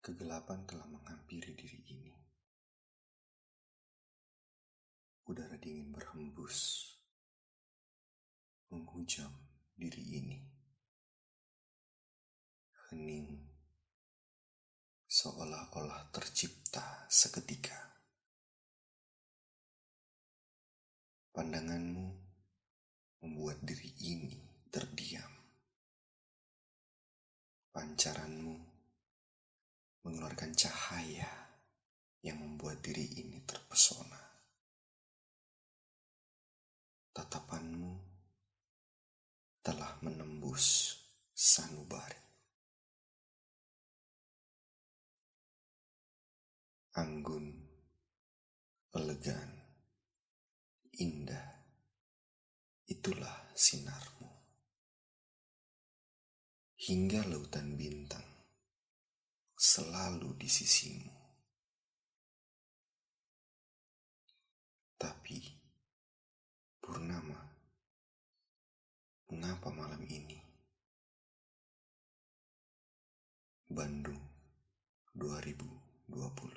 Kegelapan telah menghampiri diri ini. Udara dingin berhembus, menghujam diri ini. Hening, seolah-olah tercipta seketika. Pandanganmu membuat diri ini terdiam. Pancaranmu mengeluarkan cahaya yang membuat diri ini terpesona. Tatapanmu telah menembus sanubari. Anggun, elegan, indah, itulah sinarmu. Hingga lautan bintang selalu di sisimu. Tapi, Purnama, mengapa malam ini? Bandung 2020